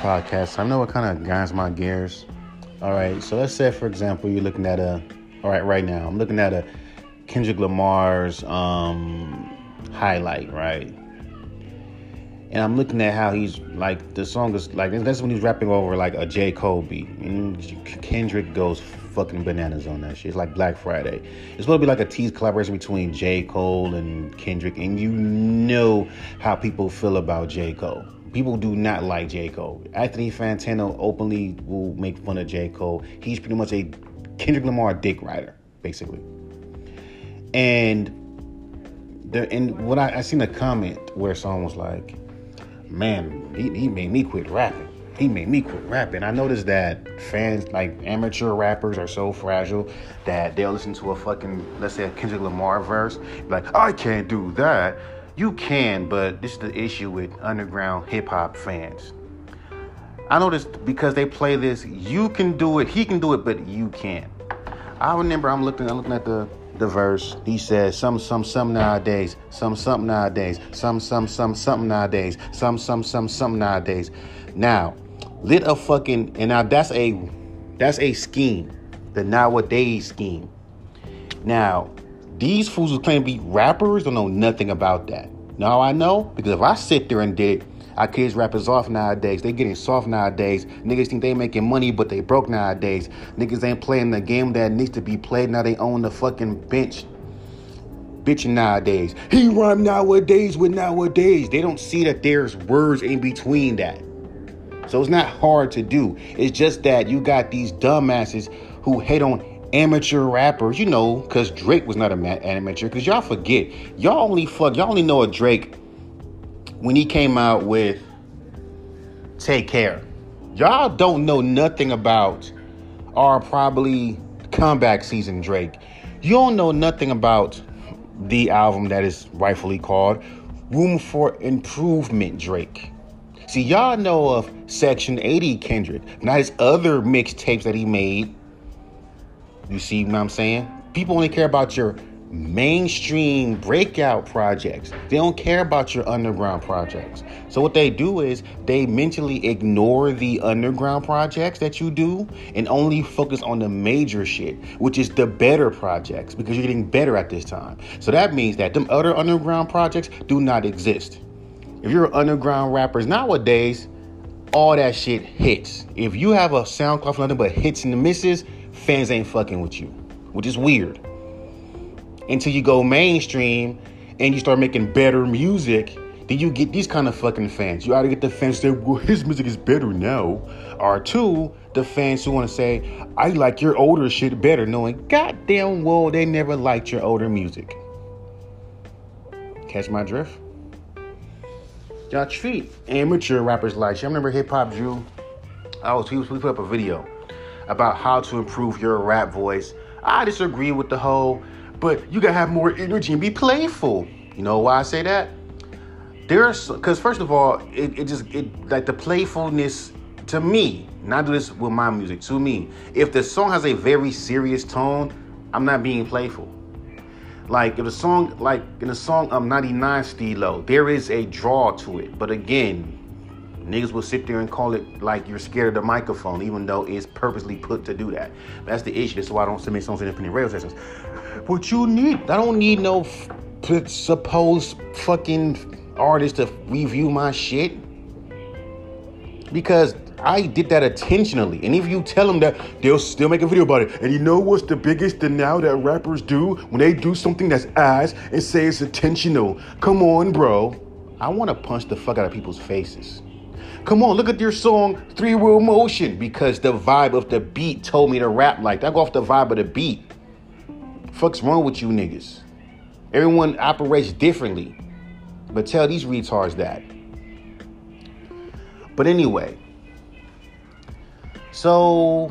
podcast. I know it kind of grinds my gears. All right, so let's say, for example, you're looking at a. All right, right now, I'm looking at a Kendrick Lamar's um, highlight, right? And I'm looking at how he's like the song is like that's when he's rapping over like a J Cole beat. And Kendrick goes fucking bananas on that shit. It's like Black Friday. It's gonna be like a tease collaboration between J Cole and Kendrick, and you know how people feel about J Cole. People do not like J. Cole. Anthony Fantano openly will make fun of J. Cole. He's pretty much a Kendrick Lamar dick rider, basically. And the and what I, I seen a comment where someone was like, Man, he, he made me quit rapping. He made me quit rapping. I noticed that fans, like amateur rappers, are so fragile that they'll listen to a fucking, let's say, a Kendrick Lamar verse, like, I can't do that you can, but this is the issue with underground hip hop fans. I noticed because they play this, you can do it, he can do it, but you can't. I remember I'm looking, I'm looking at the the verse. He says some some some nowadays, some some nowadays, some some some some nowadays, some some some some nowadays. Now, lit a fucking and now that's a that's a scheme, the nowadays scheme. Now, these fools who claim to be rappers don't know nothing about that. Now I know because if I sit there and did, our kids rappers off nowadays. They getting soft nowadays. Niggas think they making money, but they broke nowadays. Niggas ain't playing the game that needs to be played. Now they own the fucking bench. Bitching nowadays. He rhyme nowadays with nowadays. They don't see that there's words in between that. So it's not hard to do. It's just that you got these dumbasses who hate on amateur rappers, you know, because Drake was not an amateur. Because y'all forget, y'all only fuck, y'all only know a Drake when he came out with Take Care. Y'all don't know nothing about our probably comeback season Drake. You don't know nothing about the album that is rightfully called Room for Improvement Drake. See, y'all know of Section 80 Kendrick, not his other mixtapes that he made you see what I'm saying? People only care about your mainstream breakout projects. They don't care about your underground projects. So what they do is they mentally ignore the underground projects that you do and only focus on the major shit, which is the better projects because you're getting better at this time. So that means that them other underground projects do not exist. If you're an underground rappers nowadays, all that shit hits. If you have a SoundCloud for nothing but hits and misses, fans ain't fucking with you, which is weird. Until you go mainstream and you start making better music, then you get these kind of fucking fans. You either get the fans that well, his music is better now, or two, the fans who want to say, I like your older shit better, knowing goddamn well they never liked your older music. Catch my drift? Y'all treat amateur rappers like you. I remember Hip Hop Drew. I was we put up a video about how to improve your rap voice. I disagree with the whole, but you gotta have more energy and be playful. You know why I say that? There's because first of all, it, it just it like the playfulness to me. Not do this with my music. To me, if the song has a very serious tone, I'm not being playful. Like if the song, like in the song of 99 Stilo, there is a draw to it. But again, Niggas will sit there and call it like you're scared of the microphone, even though it's purposely put to do that. That's the issue. That's why I don't submit songs to independent radio stations. What you need, I don't need no f- supposed fucking artist to review my shit. Because I did that intentionally. And if you tell them that, they'll still make a video about it. And you know what's the biggest now that rappers do? When they do something that's ass and say it's intentional. Come on, bro. I want to punch the fuck out of people's faces. Come on, look at your song Three Wheel Motion because the vibe of the beat told me to rap like that. I go off the vibe of the beat. Fuck's wrong with you niggas? Everyone operates differently. But tell these retards that. But anyway, so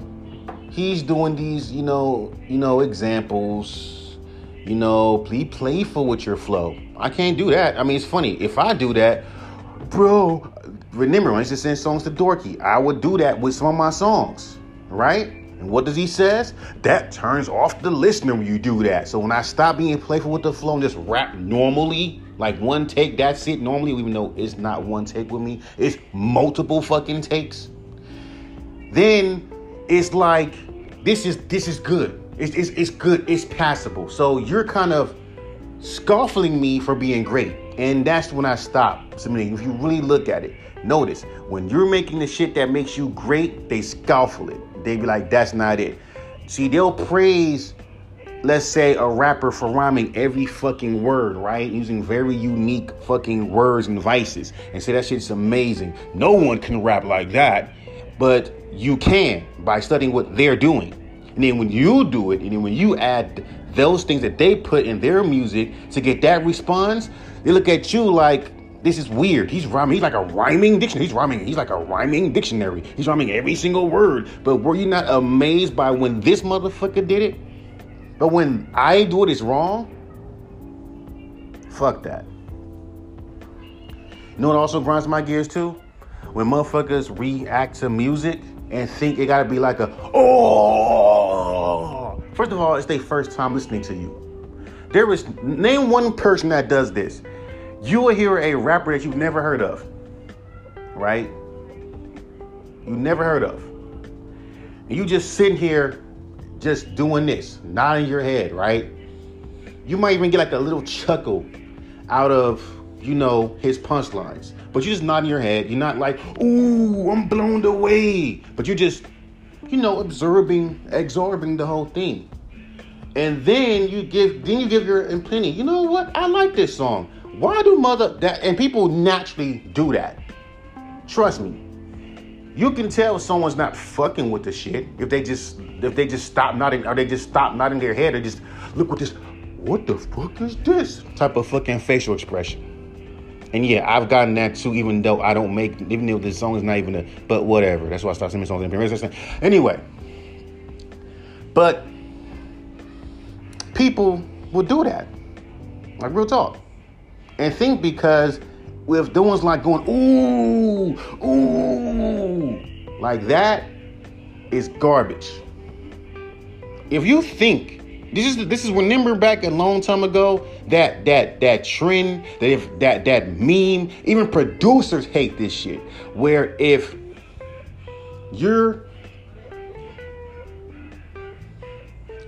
he's doing these, you know, you know, examples. You know, be playful with your flow. I can't do that. I mean, it's funny. If I do that, bro, remember, I used to send songs to Dorky, I would do that with some of my songs, right? And what does he says? That turns off the listener when you do that. So when I stop being playful with the flow and just rap normally, Like one take, that's it. Normally, even though it's not one take with me, it's multiple fucking takes. Then it's like this is this is good. It's, it's, it's good. It's passable. So you're kind of scoffing me for being great. And that's when I stop submitting. If you really look at it, notice when you're making the shit that makes you great, they scoffle it. They be like, that's not it. See, they'll praise, let's say, a rapper for rhyming every fucking word, right? Using very unique fucking words and vices and say that shit's amazing. No one can rap like that, but you can by studying what they're doing. And then when you do it, and then when you add those things that they put in their music to get that response, they look at you like this is weird. He's rhyming. He's like a rhyming dictionary. He's rhyming. He's like a rhyming dictionary. He's rhyming every single word. But were you not amazed by when this motherfucker did it? But when I do it, it's wrong. Fuck that. You know what also grinds my gears too? When motherfuckers react to music and think it gotta be like a oh. First of all, it's their first time listening to you. There is name one person that does this you will hear a rapper that you've never heard of, right? You never heard of. And you just sitting here just doing this, nodding your head, right? You might even get like a little chuckle out of, you know, his punchlines. But you're just nodding your head. You're not like, ooh, I'm blown away. But you're just, you know, absorbing, absorbing the whole thing. And then you give then you give your opinion. You know what? I like this song. Why do mother that and people naturally do that? Trust me. You can tell someone's not fucking with the shit if they just if they just stop nodding or they just stop nodding their head or just look what this what the fuck is this type of fucking facial expression. And yeah, I've gotten that too, even though I don't make, even though this song is not even a, but whatever. That's why I started singing songs in Anyway, but people will do that. Like real talk and think because with the ones like going ooh ooh like that is garbage. If you think this is this is remember back a long time ago that that that trend that if that that meme even producers hate this shit. Where if you're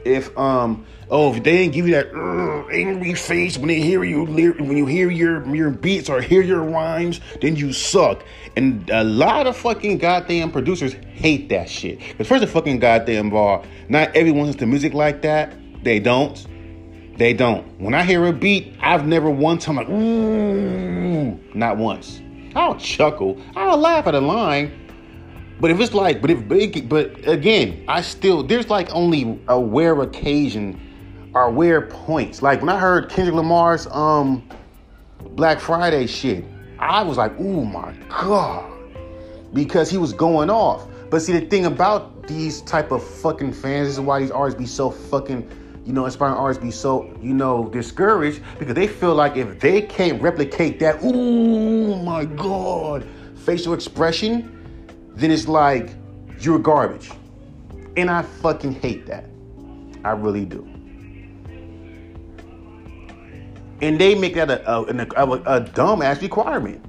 if um oh if they didn't give you that angry face when they hear you when you hear your your beats or hear your rhymes then you suck. And a lot of fucking goddamn producers hate that shit. Because first of fucking goddamn all not everyone listens to music like that they don't they don't when i hear a beat i've never one time like ooh not once i'll chuckle i'll laugh at a line but if it's like, but if but again, I still there's like only a rare occasion or rare points. Like when I heard Kendrick Lamar's um Black Friday shit, I was like, oh my god, because he was going off. But see, the thing about these type of fucking fans this is why these artists be so fucking, you know, inspiring artists be so, you know, discouraged because they feel like if they can't replicate that, oh my god, facial expression then it's like you're garbage. And I fucking hate that. I really do. And they make that a, a, a, a requirement.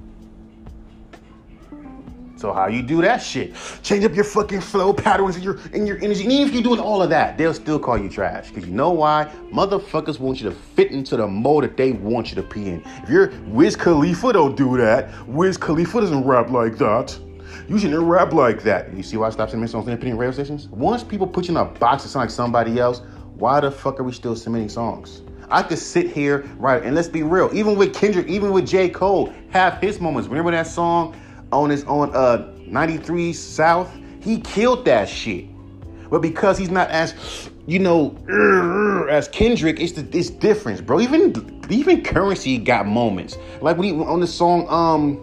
So how you do that shit? Change up your fucking flow patterns and your and your energy. And even if you're doing all of that, they'll still call you trash. Cause you know why? Motherfuckers want you to fit into the mold that they want you to be in. If you're Wiz Khalifa, don't do that. Wiz Khalifa doesn't rap like that. You shouldn't rap like that. You see why I stopped submitting songs on independent radio stations? Once people put you in a box to sound like somebody else, why the fuck are we still submitting songs? I could sit here, right, and let's be real. Even with Kendrick, even with J. Cole, have his moments. Remember that song on his on uh 93 South? He killed that shit. But because he's not as, you know, as Kendrick, it's the it's different, bro. Even even Curren$y got moments. Like he on the song, um,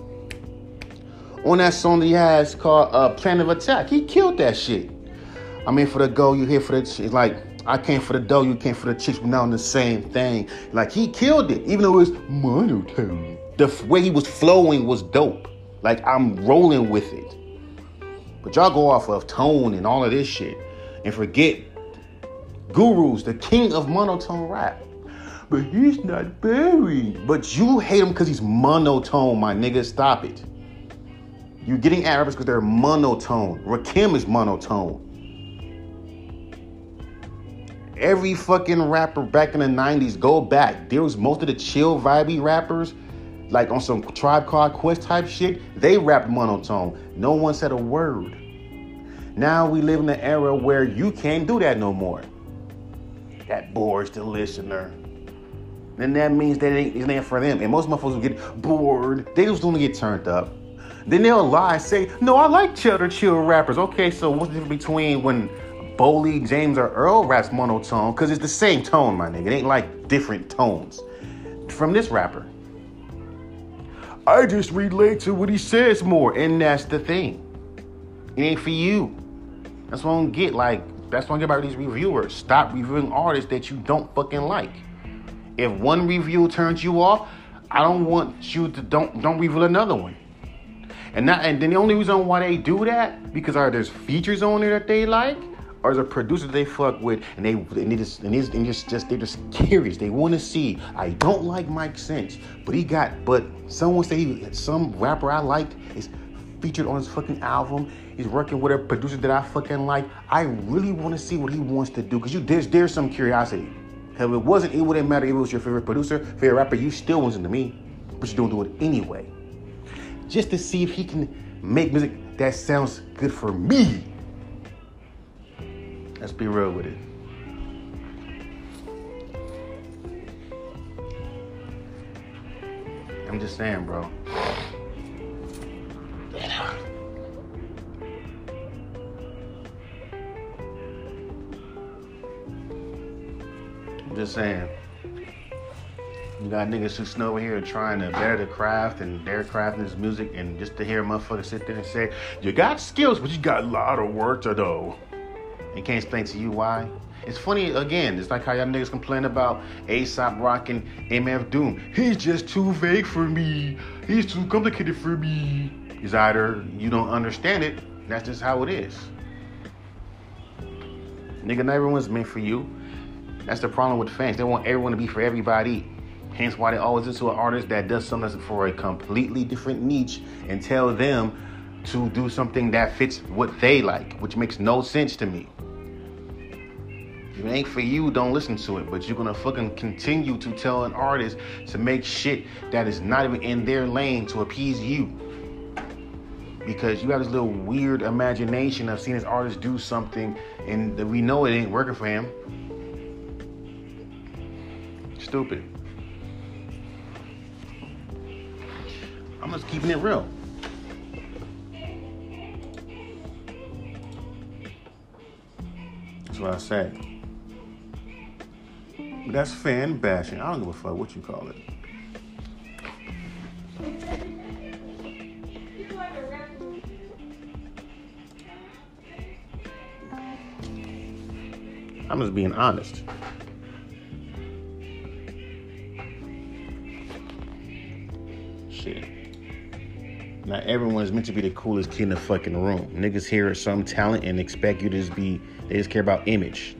on that song that he has called uh, Plan of Attack. He killed that shit. I mean, for the go, you here for the it's like I came for the dough, you came for the chicks, but now on the same thing. Like he killed it, even though it was monotone. The way he was flowing was dope. Like I'm rolling with it. But y'all go off of tone and all of this shit and forget Guru's, the king of monotone rap. but he's not boring. But you hate him because he's monotone, my nigga. Stop it. You're getting at because they're monotone. Rakim is monotone. Every fucking rapper back in the 90s, go back. There was most of the chill, vibey rappers, like on some Tribe Called Quest type shit, they rapped monotone. No one said a word. Now we live in an era where you can't do that no more. That bores the listener. Then that means that it ain't, it ain't for them. And most motherfuckers will get bored. They just want to get turned up. Then they'll lie, say, no, I like cheddar chill rappers. Okay, so what's the difference between when Boldy James, or Earl raps monotone? Because it's the same tone, my nigga. It ain't like different tones. From this rapper. I just relate to what he says more, and that's the thing. It ain't for you. That's what I don't get. Like, that's what I get about these reviewers. Stop reviewing artists that you don't fucking like. If one review turns you off, I don't want you to don't don't review another one. And that and then the only reason why they do that because are there's features on there that they like, or the producer they fuck with and they and they just and, and just just they're just curious. They want to see. I don't like Mike Sense, but he got but someone say he, some rapper I liked is featured on his fucking album. He's working with a producer that I fucking like. I really want to see what he wants to do because you there's there's some curiosity. If it wasn't, it wouldn't matter if it was your favorite producer, favorite rapper. You still listen to me, but you don't do it anyway just to see if he can make music that sounds good for me. Let's be real with it. I'm just saying, bro. I'm just saying. You got niggas who sitting over here trying to better the craft and their craft and this music, and just to hear a motherfucker sit there and say, You got skills, but you got a lot of work to do. And can't explain to you why. It's funny, again, it's like how y'all niggas complain about Aesop Rock and MF Doom. He's just too vague for me. He's too complicated for me. It's either you don't understand it, that's just how it is. Nigga, not everyone's meant for you. That's the problem with fans. They want everyone to be for everybody. Hence why they always listen to an artist that does something for a completely different niche and tell them to do something that fits what they like, which makes no sense to me. If it ain't for you, don't listen to it. But you're gonna fucking continue to tell an artist to make shit that is not even in their lane to appease you. Because you have this little weird imagination of seeing this artist do something and we know it ain't working for him. Stupid. I'm just keeping it real. That's what I say. That's fan bashing. I don't give a fuck what you call it. I'm just being honest. Shit. Not everyone's meant to be the coolest kid in the fucking room. Niggas hear some talent and expect you to just be, they just care about image.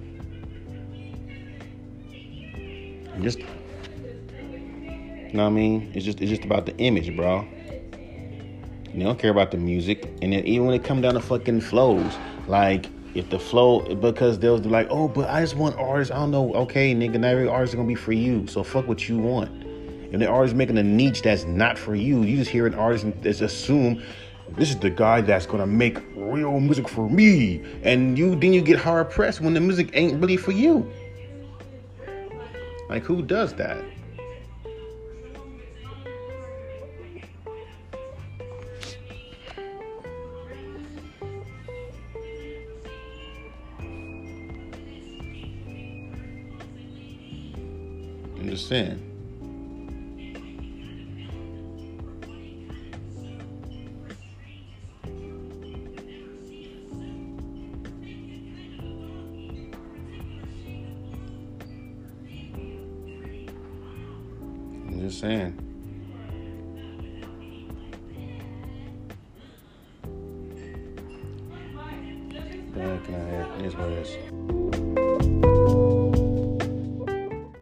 Just, you know what I mean? It's just, it's just about the image, bro. They don't care about the music. And then even when it come down to fucking flows, like, if the flow, because they'll be like, oh, but I just want artists. I don't know. Okay, nigga, not every artist is gonna be for you. So fuck what you want. And the artist making a niche that's not for you. You just hear an artist and just assume this is the guy that's gonna make real music for me. And you then you get hard pressed when the music ain't really for you. Like who does that? I'm just saying. Saying.